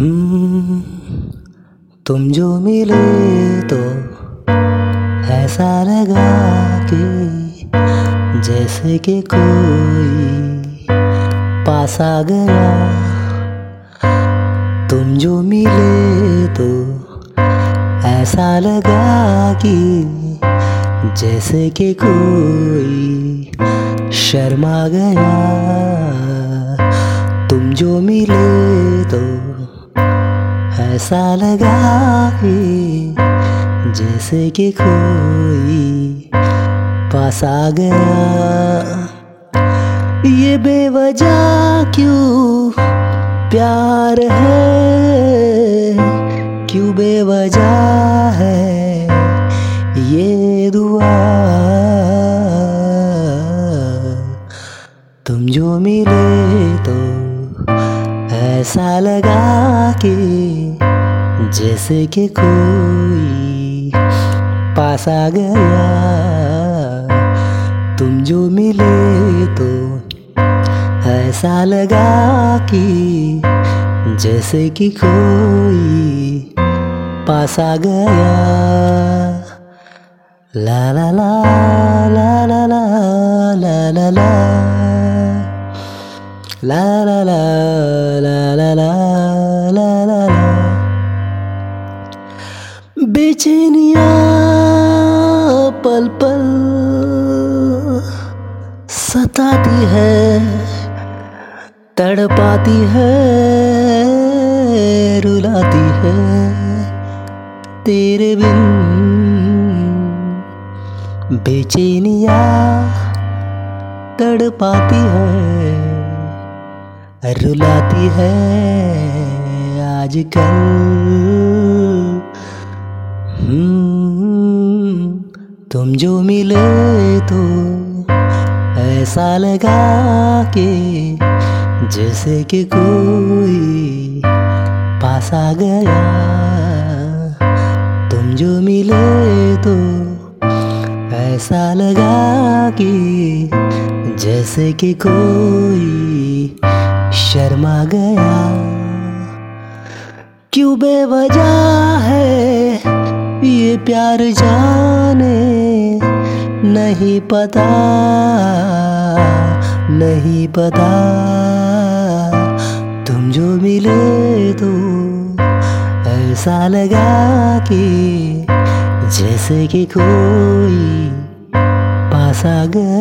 हम्म, तुम जो मिले तो ऐसा लगा कि जैसे कि कोई पास आ गया। तुम जो मिले तो ऐसा लगा कि जैसे कि कोई शर्मा गया। तुम जो मिले तो ऐसा लगा कि जैसे कि कोई पास आ गया। ये बेवजह क्यों प्यार है? क्यों बेवजह है ये दुआ? तुम जो मिले तो ऐसा लगा कि जैसे कि कोई पास आ गया। तुम जो मिले तो ऐसा लगा कि जैसे कि कोई पास आ गया। ला ला ला। बेचैनिया पल पल सताती है, तड़पाती है, रुलाती है तेरे बिन। बेचैनिया तड़पाती है, रुलाती है आजकल। तुम जो मिले तो ऐसा लगा के जैसे कि कोई पास आ गया। तुम जो मिले तो ऐसा लगा कि जैसे कि कोई शर्मा गया। क्यों बेवजह है ये प्यार जाने नहीं पता नहीं पता। तुम जो मिले तो ऐसा लगा कि जैसे कि कोई पास आ गया।